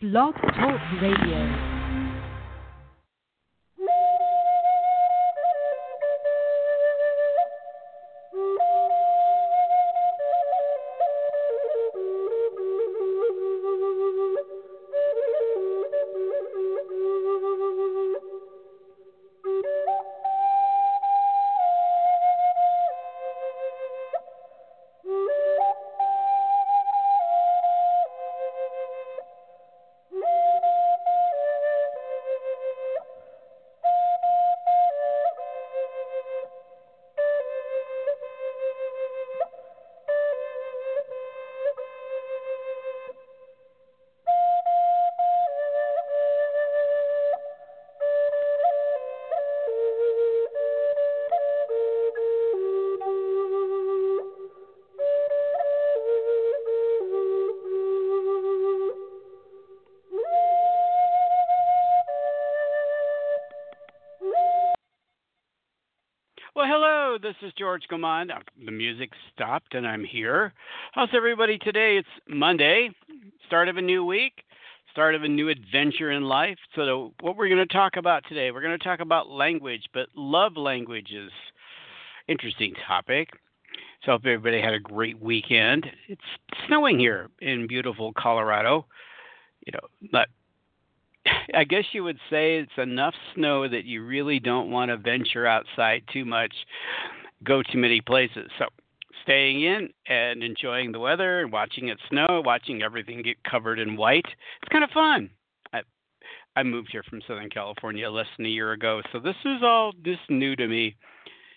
Blog Talk Radio. This is George Gomond. Uh, the music stopped and I'm here. How's everybody today? It's Monday, start of a new week, start of a new adventure in life. So, what we're going to talk about today, we're going to talk about language, but love language is Interesting topic. So, hope everybody had a great weekend. It's snowing here in beautiful Colorado. You know, but I guess you would say it's enough snow that you really don't want to venture outside too much, go too many places. So staying in and enjoying the weather and watching it snow, watching everything get covered in white. It's kind of fun. I I moved here from Southern California less than a year ago, so this is all just new to me.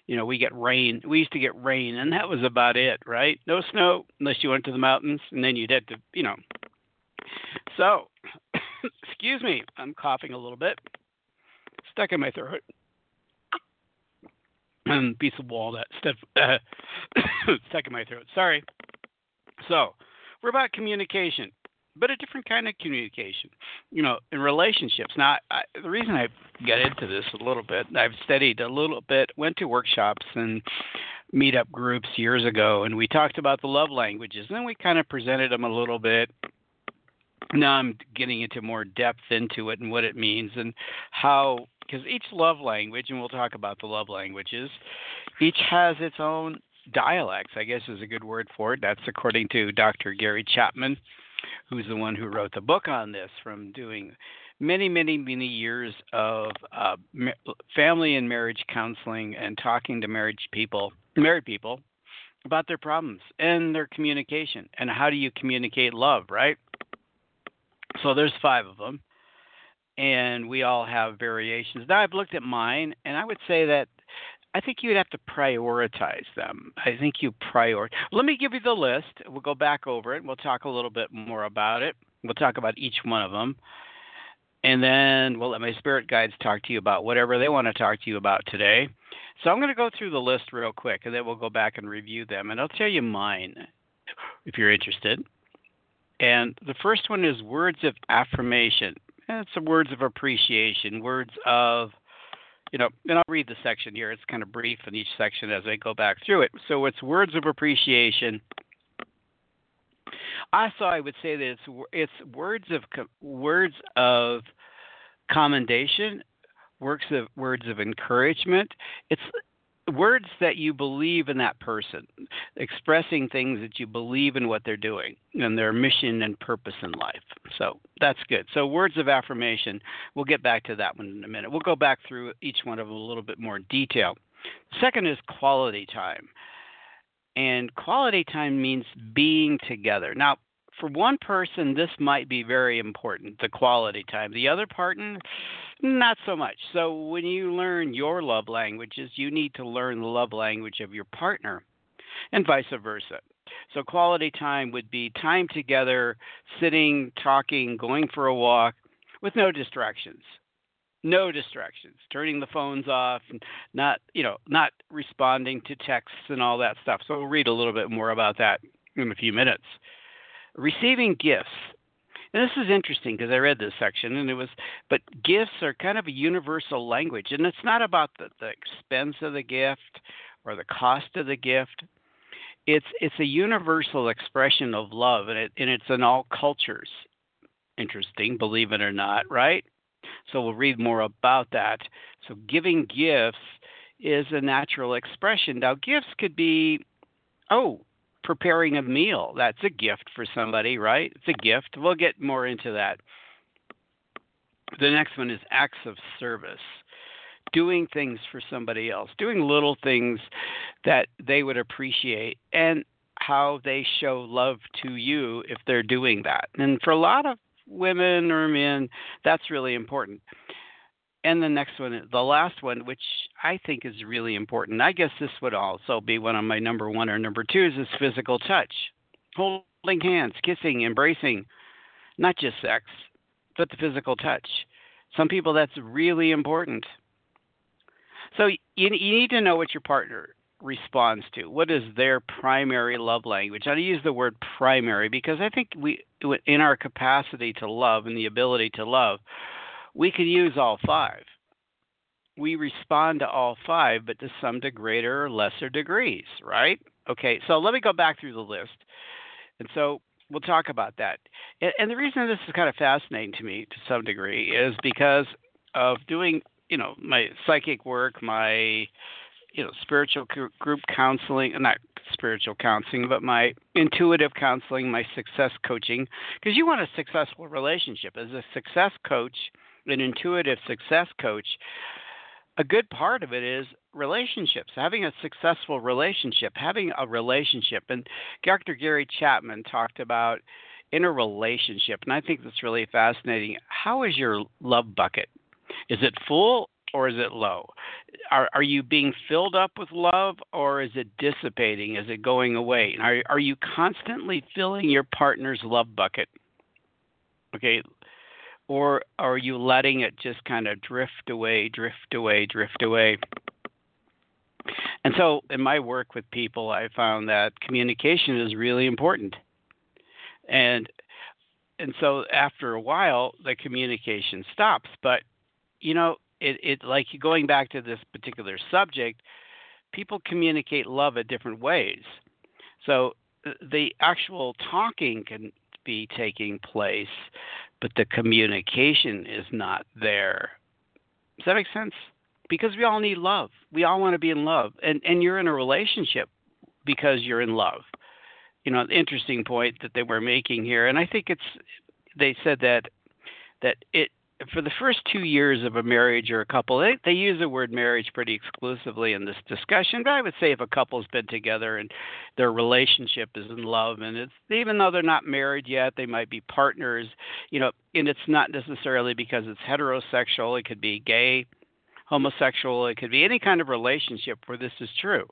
You know, we get rain. We used to get rain, and that was about it, right? No snow unless you went to the mountains, and then you'd have to, you know. So Excuse me, I'm coughing a little bit. Stuck in my throat. Piece of walnut stuff uh, stuck in my throat. Sorry. So, we're about communication, but a different kind of communication. You know, in relationships. Now, I, the reason I got into this a little bit, I've studied a little bit, went to workshops and meetup groups years ago, and we talked about the love languages. And then we kind of presented them a little bit now I'm getting into more depth into it and what it means and how because each love language and we'll talk about the love languages each has its own dialects I guess is a good word for it that's according to Dr. Gary Chapman who's the one who wrote the book on this from doing many many many years of uh, family and marriage counseling and talking to marriage people married people about their problems and their communication and how do you communicate love right so there's five of them, and we all have variations. Now I've looked at mine, and I would say that I think you'd have to prioritize them. I think you prioritize. Let me give you the list. We'll go back over it. We'll talk a little bit more about it. We'll talk about each one of them. And then we'll let my spirit guides talk to you about whatever they want to talk to you about today. So I'm going to go through the list real quick and then we'll go back and review them. And I'll tell you mine if you're interested. And the first one is words of affirmation. And some words of appreciation, words of, you know, and I'll read the section here. It's kind of brief in each section as I go back through it. So it's words of appreciation. Also, I would say that it's it's words of words of commendation, words of words of encouragement. It's words that you believe in that person, expressing things that you believe in what they're doing and their mission and purpose in life. So that's good. So, words of affirmation, we'll get back to that one in a minute. We'll go back through each one of them a little bit more detail. Second is quality time. And quality time means being together. Now, for one person, this might be very important, the quality time. The other partner, not so much. So when you learn your love languages, you need to learn the love language of your partner and vice versa. So quality time would be time together, sitting, talking, going for a walk with no distractions. No distractions. Turning the phones off, not, you know, not responding to texts and all that stuff. So we'll read a little bit more about that in a few minutes. Receiving gifts. And this is interesting because I read this section and it was, but gifts are kind of a universal language. And it's not about the, the expense of the gift or the cost of the gift. It's, it's a universal expression of love and, it, and it's in all cultures. interesting, believe it or not, right? So we'll read more about that. So giving gifts is a natural expression. Now, gifts could be, oh, preparing a meal. That's a gift for somebody, right? It's a gift. We'll get more into that. The next one is acts of service. Doing things for somebody else, doing little things that they would appreciate, and how they show love to you if they're doing that. And for a lot of women or men, that's really important. And the next one, the last one, which I think is really important, I guess this would also be one of my number one or number twos, is physical touch. Holding hands, kissing, embracing, not just sex, but the physical touch. Some people, that's really important. So you, you need to know what your partner responds to. What is their primary love language? I use the word primary because I think we, in our capacity to love and the ability to love, we can use all five. We respond to all five, but to some greater or lesser degrees, right? Okay, so let me go back through the list. And so we'll talk about that. And, the reason this is kind of fascinating to me to some degree is because of doing, you know, my psychic work, my you know spiritual group counseling not spiritual counseling but my intuitive counseling my success coaching because you want a successful relationship as a success coach an intuitive success coach a good part of it is relationships having a successful relationship having a relationship and dr gary chapman talked about in a relationship and i think that's really fascinating how is your love bucket is it full or is it low? Are are you being filled up with love or is it dissipating? Is it going away? Are are you constantly filling your partner's love bucket? Okay. Or are you letting it just kind of drift away, drift away, drift away? And so in my work with people I found that communication is really important. And and so after a while the communication stops, but you know, it, it like going back to this particular subject, people communicate love at different ways. So uh, the actual talking can be taking place, but the communication is not there. Does that make sense? Because we all need love. We all want to be in love. And and you're in a relationship because you're in love. You know, the interesting point that they were making here, and I think it's they said that that it for the first two years of a marriage or a couple, they, they use the word marriage pretty exclusively in this discussion. But I would say if a couple's been together and their relationship is in love, and it's even though they're not married yet, they might be partners. You know, and it's not necessarily because it's heterosexual. It could be gay, homosexual. It could be any kind of relationship where this is true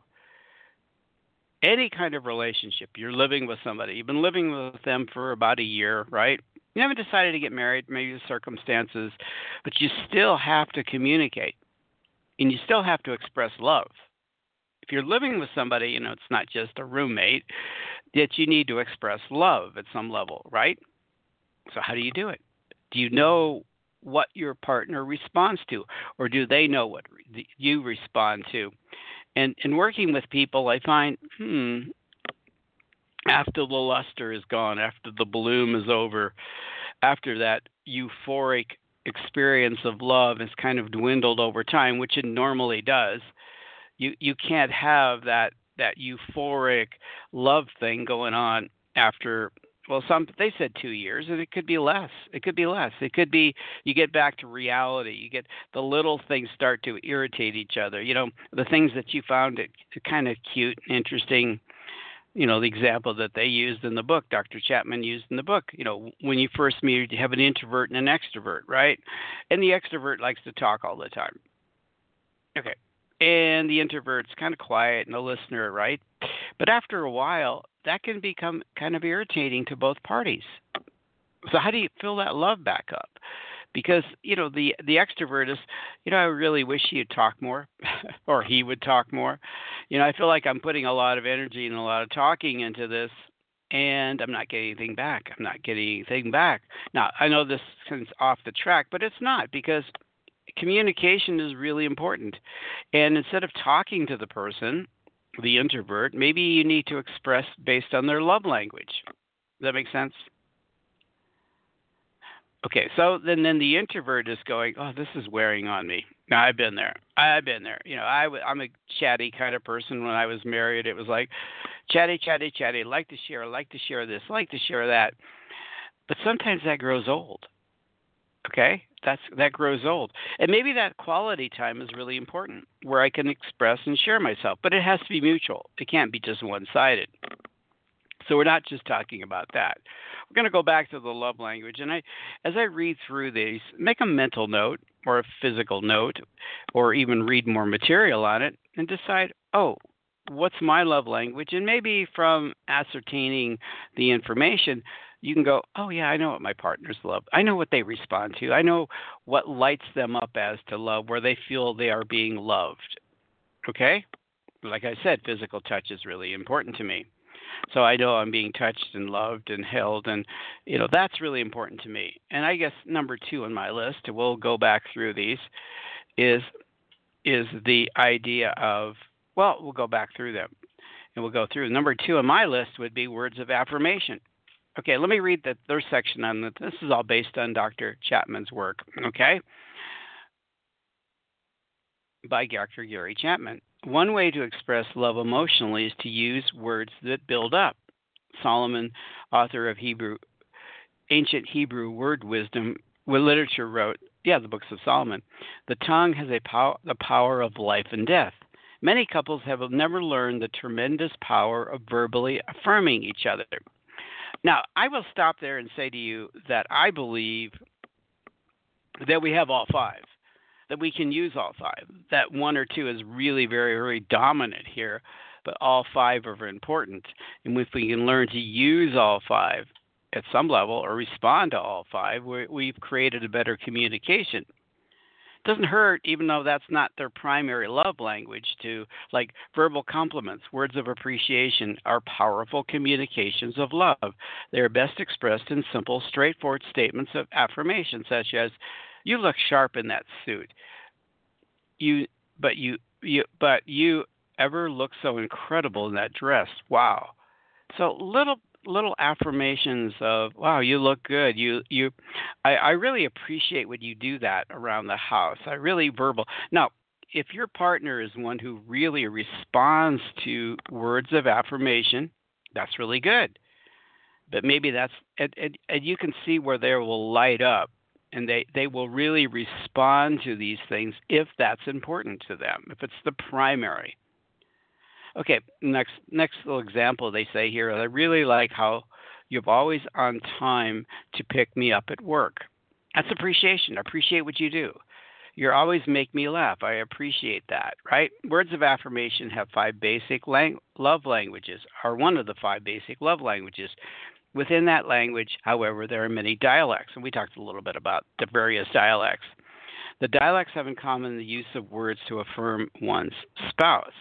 any kind of relationship. You're living with somebody. You've been living with them for about a year, right? You haven't decided to get married, maybe the circumstances, but you still have to communicate and you still have to express love. If you're living with somebody, you know, it's not just a roommate, that you need to express love at some level, right? So, how do you do it? Do you know what your partner responds to, or do they know what you respond to? And in working with people, I find, hmm, after the luster is gone, after the bloom is over, after that euphoric experience of love has kind of dwindled over time, which it normally does, you you can't have that that euphoric love thing going on after well some they said 2 years and it could be less it could be less. It could be you get back to reality you get the little things start to irritate each other you know the things that you found it kind of cute and interesting you know the example that they used in the book dr chapman used in the book you know when you first meet you have an introvert and an extrovert right? And the extrovert likes to talk all the time. Okay. And the introvert's kind of quiet and a listener right? But after a while that can become kind of irritating to both parties. So how do you fill that love back up because you know the the extrovert is you know i really wish he'd talk more or he would talk more. You know i feel like i'm putting a lot of energy and a lot of talking into this and i'm not getting anything back. I'm not getting anything back. Now i know this is off the track but it's not because communication is really important. And instead of talking to the person the introvert maybe you need to express based on their love language. Does that make sense Okay, so then then the introvert is going, oh, this is wearing on me. Now I've been there. I've been there. You know, I I'm a chatty kind of person. When I was married, it was like chatty, chatty, chatty. Like to share, like to share this, like to share that. But sometimes that grows old. Okay, that's that grows old, and maybe that quality time is really important, where I can express and share myself. But it has to be mutual. It can't be just one-sided. So we're not just talking about that. We're going to go back to the love language, and I, as I read through these, make a mental note or a physical note, or even read more material on it, and decide, oh, what's my love language? And maybe from ascertaining the information, you can go, oh yeah, I know what my partners love. I know what they respond to. I know what lights them up as to love, where they feel they are being loved. Okay? Like I said, physical touch is really important to me. So I know I'm being touched and loved and held, and you know that's really important to me. And I guess number two on my list, and we'll go back through these, is is the idea of well, we'll go back through them, and we'll go through. Number two on my list would be words of affirmation. Okay, let me read the third section on this. This is all based on Dr. Chapman's work. Okay, by Dr. Gary Chapman. One way to express love emotionally is to use words that build up. Solomon, author of Hebrew, ancient Hebrew word wisdom, with literature, wrote, yeah, the books of Solomon. The tongue has a pow- the power of life and death. Many couples have never learned the tremendous power of verbally affirming each other. Now, I will stop there and say to you that I believe that we have all five that we can use all five. That one or two is really very, very dominant here, but all five are important. And if we can learn to use all five at some level or respond to all five, we've created a better communication. It doesn't hurt, even though that's not their primary love language, to like verbal compliments, words of appreciation are powerful communications of love. They are best expressed in simple, straightforward statements of affirmation, such as, you look sharp in that suit. You, but you, you, but you ever look so incredible in that dress. Wow. So little little affirmations of wow you look good you you I, I really appreciate when you do that around the house i really verbal now if your partner is one who really responds to words of affirmation that's really good but maybe that's and, and, and you can see where they will light up and they, they will really respond to these things if that's important to them, if it's the primary. Okay, next next little example they say here, I really like how you're always on time to pick me up at work. That's appreciation. I appreciate what you do. You always make me laugh. I appreciate that, right? Words of affirmation have five basic lang- love languages, are one of the five basic love languages. Within that language, however, there are many dialects, and we talked a little bit about the various dialects. The dialects have in common the use of words to affirm one's spouse.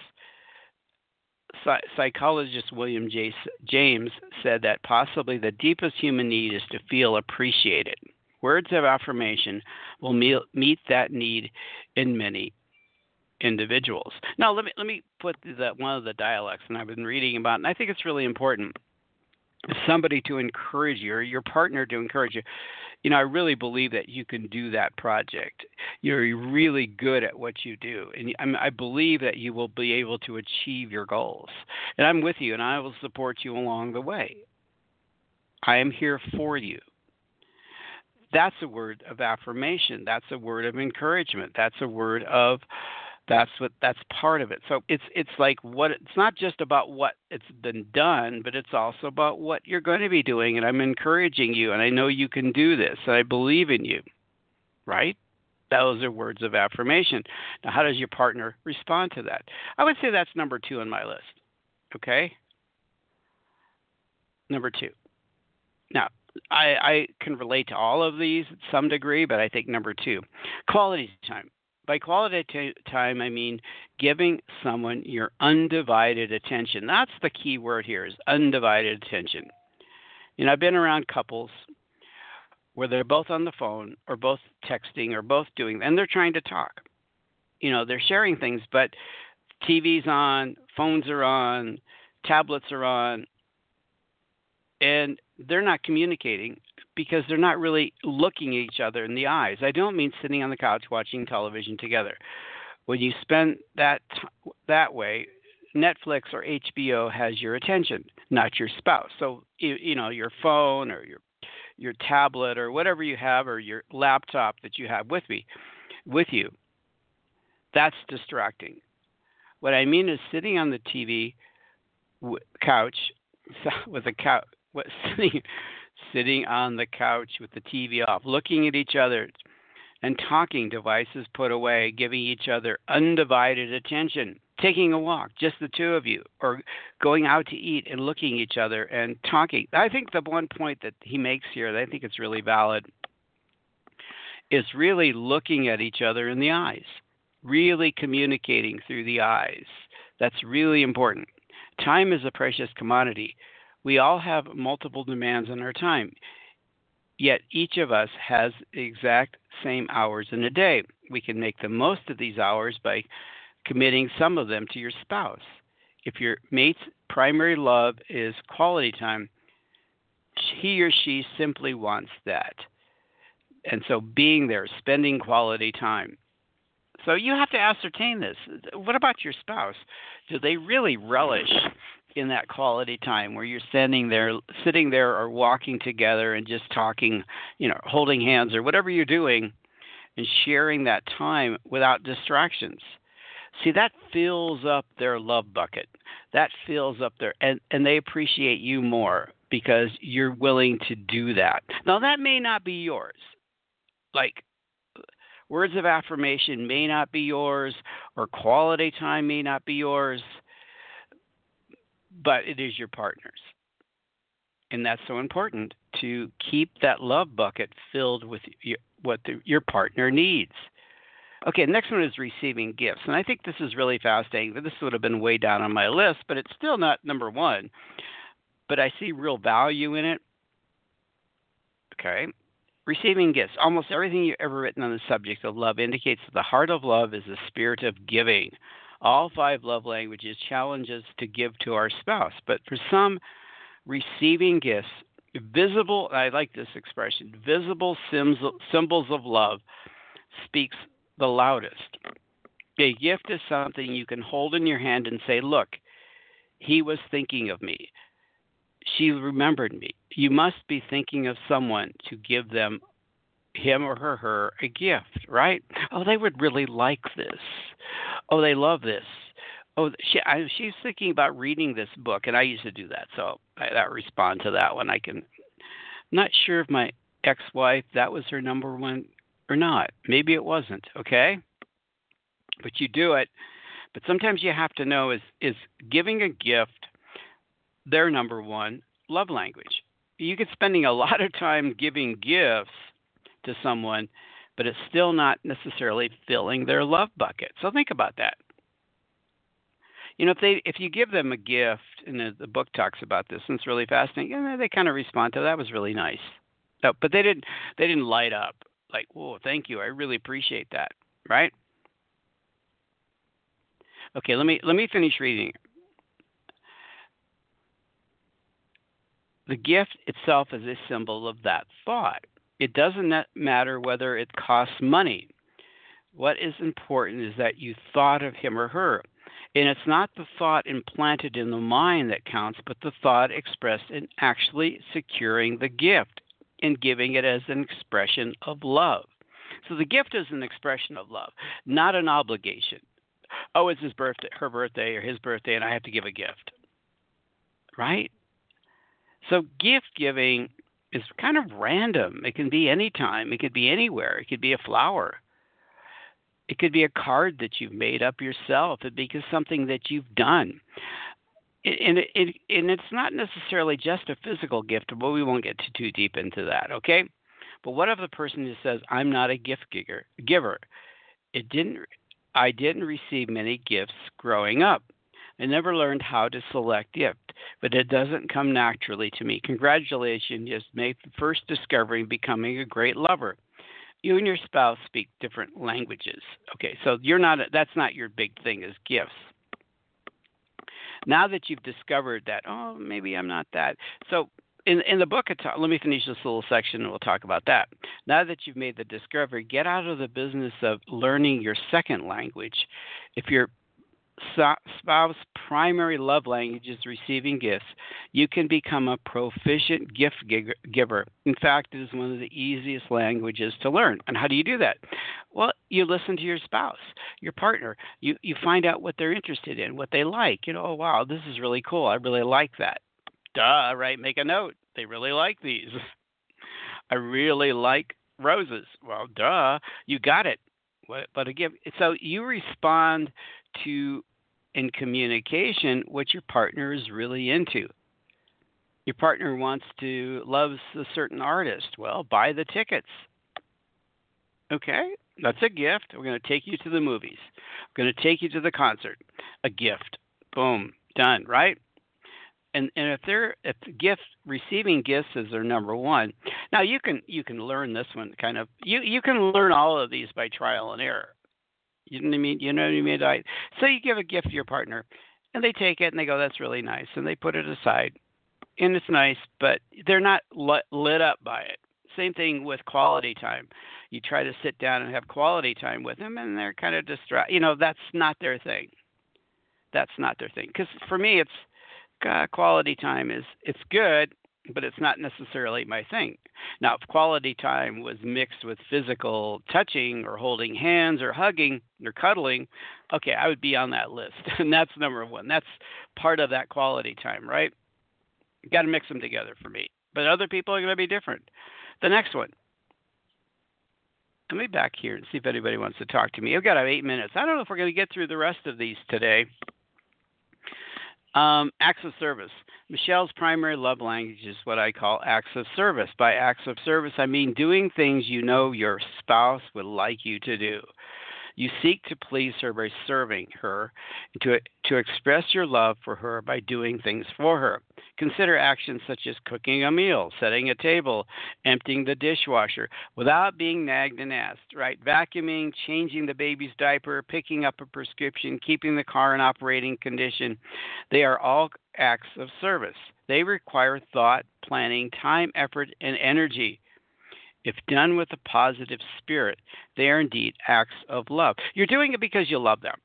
psychologist William J. James said that possibly the deepest human need is to feel appreciated. Words of affirmation will meet that need in many individuals. Now, let me let me put the, one of the dialects, and I've been reading about, and I think it's really important somebody to encourage you or your partner to encourage you you know i really believe that you can do that project. You're really good at what you do and i believe that you will be able to achieve your goals and i'm with you and i will support you along the way. I am here for you. That's a word of affirmation. That's a word of encouragement. That's a word of that's what that's part of it. So it's it's like what it's not just about what it's been done but it's also about what you're going to be doing and i'm encouraging you and i know you can do this and i believe in you right? Those are words of affirmation. Now how does your partner respond to that? I would say that's number two on my list okay? Number two. Now I, I can relate to all of these to some degree, but I think number two, quality time. By quality t- time, I mean giving someone your undivided attention. That's the key word here is undivided attention. You know, I've been around couples where they're both on the phone or both texting or both doing, and they're trying to talk. You know, they're sharing things, but TV's on, phones are on, tablets are on, and they're not communicating because they're not really looking each other in the eyes. I don't mean sitting on the couch watching television together. When you spend that that way, Netflix or HBO has your attention, not your spouse. So you, you know your phone or your your tablet or whatever you have or your laptop that you have with me with you. That's distracting. What I mean is sitting on the TV couch with a couch sitting sitting on the couch with the TV off, looking at each other and talking, devices put away, giving each other undivided attention, taking a walk, just the two of you, or going out to eat and looking at each other and talking. I think the one point that he makes here, that I think it's really valid, is really looking at each other in the eyes, really communicating through the eyes. That's really important. Time is a precious commodity. We all have multiple demands on our time. Yet each of us has the exact same hours in a day. We can make the most of these hours by committing some of them to your spouse. If your mate's primary love is quality time, he or she simply wants that. And so being there, spending quality time. So you have to ascertain this. What about your spouse? Do they really relish in that quality time where you're standing there, sitting there, or walking together and just talking, you know, holding hands or whatever you're doing, and sharing that time without distractions. See, that fills up their love bucket. That fills up their, and, and they appreciate you more because you're willing to do that. Now, that may not be yours. Like, words of affirmation may not be yours, or quality time may not be yours but it is your partner's. And that's so important to keep that love bucket filled with your, what the, your partner needs. Okay, next one is receiving gifts. And I think this is really fascinating. This would have been way down on my list, but it's still not number one. But I see real value in it. Okay. Receiving gifts. Almost everything you've ever written on the subject of love indicates that the heart of love is the spirit of giving. All five love languages challenge us to give to our spouse, but for some, receiving gifts, visible, I like this expression, visible symbols of love speaks the loudest. A gift is something you can hold in your hand and say, Look, he was thinking of me. She remembered me. You must be thinking of someone to give them him or her her a gift, right? Oh, they would really like this. Oh, they love this. Oh, she, I, she's thinking about reading this book, and I used to do that, so I, I respond to that one. I can. Not sure if my ex-wife that was her number one or not. Maybe it wasn't. Okay, but you do it. But sometimes you have to know is is giving a gift their number one love language. You get spending a lot of time giving gifts to someone, but it's still not necessarily filling their love bucket. So think about that. You know, if they if you give them a gift, and the, the book talks about this, and it's really fascinating, and they kind of respond to that was really nice. No, but they didn't they didn't light up like, whoa, thank you, I really appreciate that, right? Okay, let me let me finish reading. The gift itself is a symbol of that thought. It doesn't matter whether it costs money. What is important is that you thought of him or her. And it's not the thought implanted in the mind that counts, but the thought expressed in actually securing the gift and giving it as an expression of love. So the gift is an expression of love, not an obligation. Oh, it's his birthday, her birthday, or his birthday, and I have to give a gift. Right? So gift giving is kind of random. It can be any time. It could be anywhere. It could be a flower. It could be a card that you've made up yourself. It could be something that you've done. And, it, it, and it's not necessarily just a physical gift, but we won't get too deep into that, okay? But what if the person who says, "I'm not a gift giver"? Giver, it didn't. I didn't receive many gifts growing up. I never learned how to select gift, but it doesn't come naturally to me. Congratulations, you just made the first discovery becoming a great lover. You and your spouse speak different languages. Okay, so you're not that's not your big thing is gifts. Now that you've discovered that, oh, maybe I'm not that. So in in the book, let me finish this little section, and we'll talk about that. Now that you've made the discovery, get out of the business of learning your second language. If your spouse primary love language is receiving gifts, you can become a proficient gift giver. In fact, it is one of the easiest languages to learn. And how do you do that? Well, you listen to your spouse, your partner. You you find out what they're interested in, what they like. You know, oh wow, this is really cool. I really like that. Duh, right? Make a note. They really like these. I really like roses. Well, duh, you got it. But again, so you respond to in communication what your partner is really into. Your partner wants to loves a certain artist. Well, buy the tickets. Okay, that's a gift. We're going to take you to the movies. We're going to take you to the concert. A gift. Boom, done. Right? And and if they're if gift receiving gifts is their number one. Now you can you can learn this one kind of you you can learn all of these by trial and error. You know what I mean? You know what I mean? I, so you give a gift to your partner, and they take it and they go, "That's really nice," and they put it aside, and it's nice, but they're not lit, up by it. Same thing with quality time. You try to sit down and have quality time with them, and they're kind of distracted. You know, that's not their thing. That's not their thing. Because for me, it's uh, quality time is it's good, but it's not necessarily my thing. Now, if quality time was mixed with physical touching or holding hands or hugging or cuddling, okay, I would be on that list. And that's number one. That's part of that quality time, right? Got to mix them together for me. But other people are going to be different. The next one. Let me back here and see if anybody wants to talk to me. I've got eight minutes. I don't know if we're going to get through the rest of these today. Um, acts of service. Michelle's primary love language is what I call acts of service. By acts of service, I mean doing things you know your spouse would like you to do. You seek to please her by serving her, to, to express your love for her by doing things for her. Consider actions such as cooking a meal, setting a table, emptying the dishwasher without being nagged and asked, right? Vacuuming, changing the baby's diaper, picking up a prescription, keeping the car in operating condition. They are all acts of service. They require thought, planning, time, effort, and energy. If done with a positive spirit, they are indeed acts of love. You're doing it because you love them.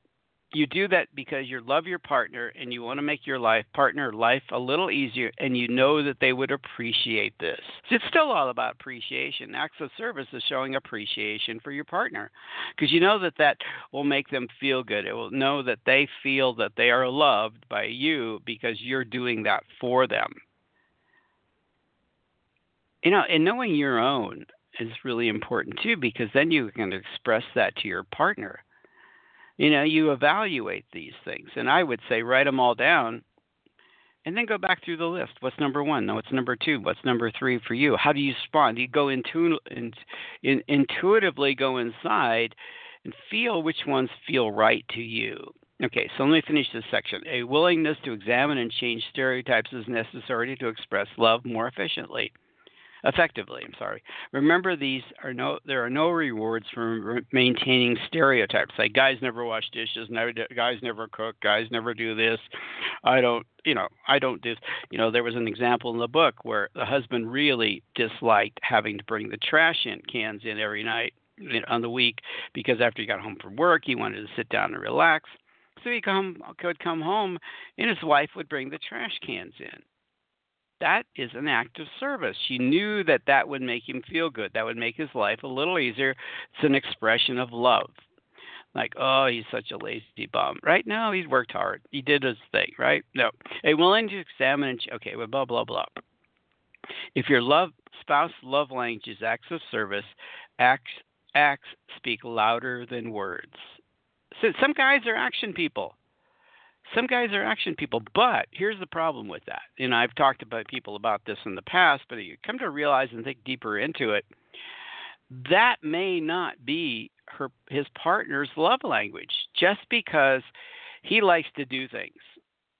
You do that because you love your partner and you want to make your life partner life a little easier and you know that they would appreciate this. It's still all about appreciation. Acts of service is showing appreciation for your partner because you know that that will make them feel good. It will know that they feel that they are loved by you because you're doing that for them you know, and knowing your own is really important too because then you can express that to your partner. You know, you evaluate these things, and I would say write them all down, and then go back through the list. What's number one? No, what's number two? What's number three for you? How do you respond? Do you go intu- in, in, intuitively go inside and feel which ones feel right to you. Okay, so let me finish this section. A willingness to examine and change stereotypes is necessary to express love more efficiently effectively. I'm sorry. Remember, these are no there are no rewards for maintaining stereotypes like guys never wash dishes, never guys never cook, guys never do this. I don't, you know, I don't do. You know, there was an example in the book where the husband really disliked having to bring the trash in cans in every night on the week because after he got home from work, he wanted to sit down and relax. So he come could come home, and his wife would bring the trash cans in that is an act of service. She knew that that would make him feel good. That would make his life a little easier. It's an expression of love. Like, oh, he's such a lazy bum. Right? No, he's worked hard. He did his thing, right? No. A willing to examine and, okay, well, blah, blah, blah. If your love spouse love language is acts of service, acts, acts speak louder than words. So some guys are action people some guys are action people, but here's the problem with that. And I've talked about people about this in the past, but you come to realize and think deeper into it. That may not be her his partner's love language just because he likes to do things.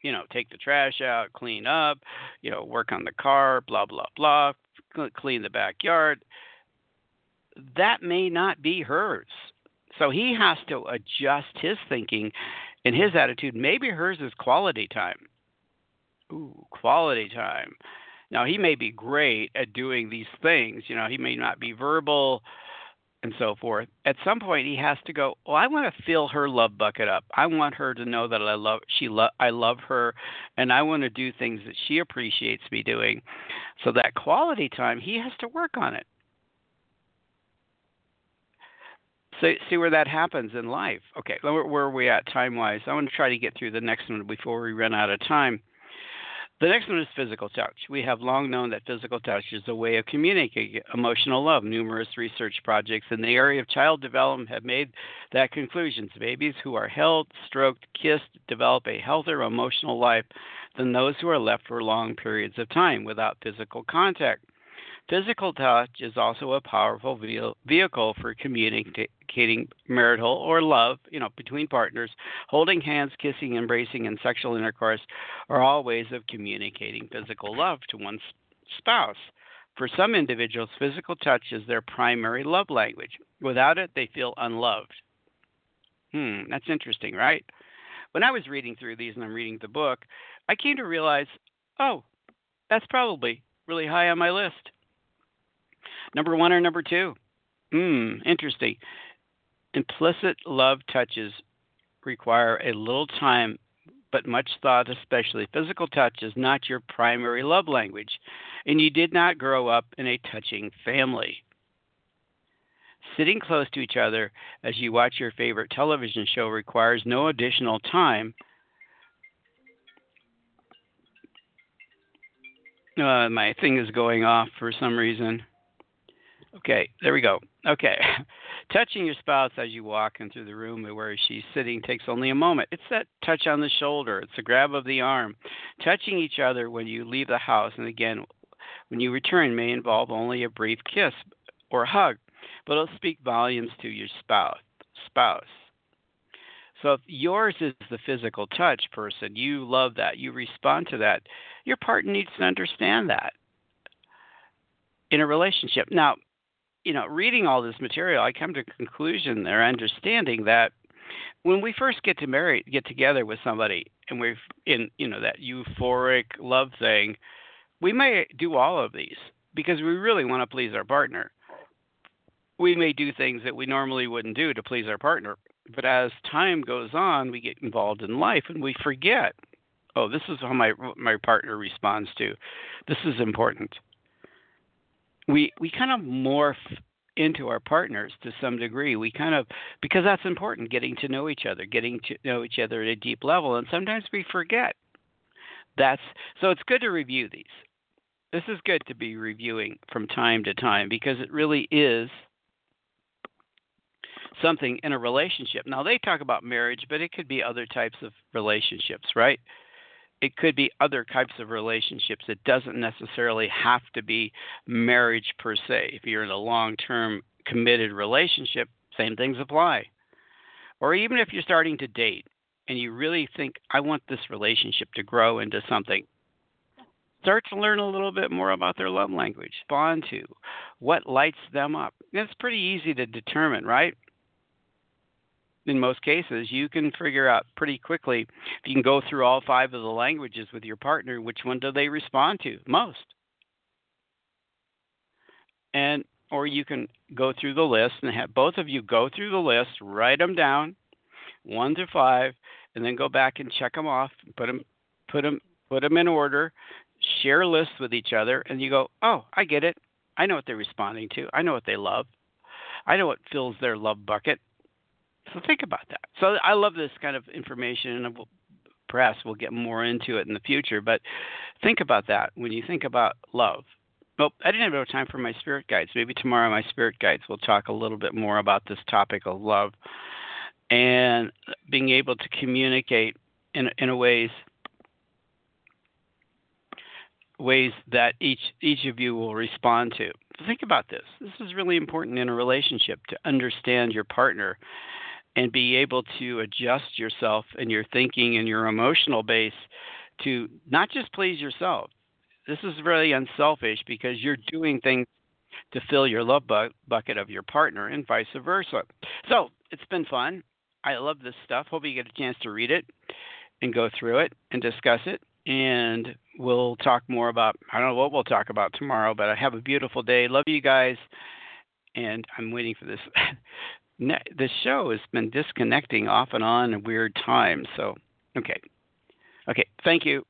You know, take the trash out, clean up, you know, work on the car, blah blah blah, clean the backyard. That may not be hers. So he has to adjust his thinking in his attitude, maybe hers is quality time. Ooh, quality time. Now, he may be great at doing these things. You know, he may not be verbal and so forth. At some point, he has to go. Well, I want to fill her love bucket up. I want her to know that I love she lo- I love her, and I want to do things that she appreciates me doing. So that quality time, he has to work on it. So see where that happens in life. Okay, where, where are we at time wise? I want to try to get through the next one before we run out of time. The next one is physical touch. We have long known that physical touch is a way of communicating emotional love. Numerous research projects in the area of child development have made that conclusion. Babies who are held, stroked, kissed develop a healthier emotional life than those who are left for long periods of time without physical contact. Physical touch is also a powerful vehicle for communicating marital or love, you know, between partners. Holding hands, kissing, embracing, and sexual intercourse are all ways of communicating physical love to one's spouse. For some individuals, physical touch is their primary love language. Without it, they feel unloved. Hmm, that's interesting, right? When I was reading through these and I'm reading the book, I came to realize, oh, that's probably really high on my list. Number one or number two? Hmm, interesting. Implicit love touches require a little time but much thought, especially. Physical touch is not your primary love language, and you did not grow up in a touching family. Sitting close to each other as you watch your favorite television show requires no additional time. Uh, my thing is going off for some reason. Okay, there we go. Okay. Touching your spouse as you walk into the room where she's sitting takes only a moment. It's that touch on the shoulder, it's a grab of the arm. Touching each other when you leave the house, and again, when you return, may involve only a brief kiss or hug, but it'll speak volumes to your spouse. spouse. So if yours is the physical touch person, you love that, you respond to that, your partner needs to understand that in a relationship. Now, you know, reading all this material, I come to a conclusion or understanding that when we first get to marry, get together with somebody, and we're in, you know, that euphoric love thing, we may do all of these because we really want to please our partner. We may do things that we normally wouldn't do to please our partner, but as time goes on, we get involved in life and we forget. Oh, this is how my my partner responds to. This is important we we kind of morph into our partners to some degree. We kind of because that's important, getting to know each other, getting to know each other at a deep level, and sometimes we forget. That's so it's good to review these. This is good to be reviewing from time to time because it really is something in a relationship. Now they talk about marriage, but it could be other types of relationships, right? It could be other types of relationships. It doesn't necessarily have to be marriage per se. If you're in a long term committed relationship, same things apply. Or even if you're starting to date and you really think, I want this relationship to grow into something, start to learn a little bit more about their love language, bond to, what lights them up. It's pretty easy to determine, right? In most cases, you can figure out pretty quickly if you can go through all five of the languages with your partner, which one do they respond to most? And or you can go through the list and have both of you go through the list, write them down, one to five, and then go back and check them off, put them, put them, put them in order, share lists with each other, and you go, oh, I get it. I know what they're responding to. I know what they love. I know what fills their love bucket. So think about that. So I love this kind of information, and perhaps we'll get more into it in the future. But think about that when you think about love. Well, I didn't have enough time for my spirit guides. Maybe tomorrow, my spirit guides will talk a little bit more about this topic of love and being able to communicate in in ways ways that each each of you will respond to. Think about this. This is really important in a relationship to understand your partner and be able to adjust yourself and your thinking and your emotional base to not just please yourself. This is really unselfish because you're doing things to fill your love bu- bucket of your partner and vice versa. So it's been fun. I love this stuff. Hope you get a chance to read it and go through it and discuss it. and we'll talk more about. I don't know what we'll talk about tomorrow, but I have a beautiful day. Love you guys, and I'm waiting for this. the show has been disconnecting off and on at weird times. So, okay, okay. Thank you.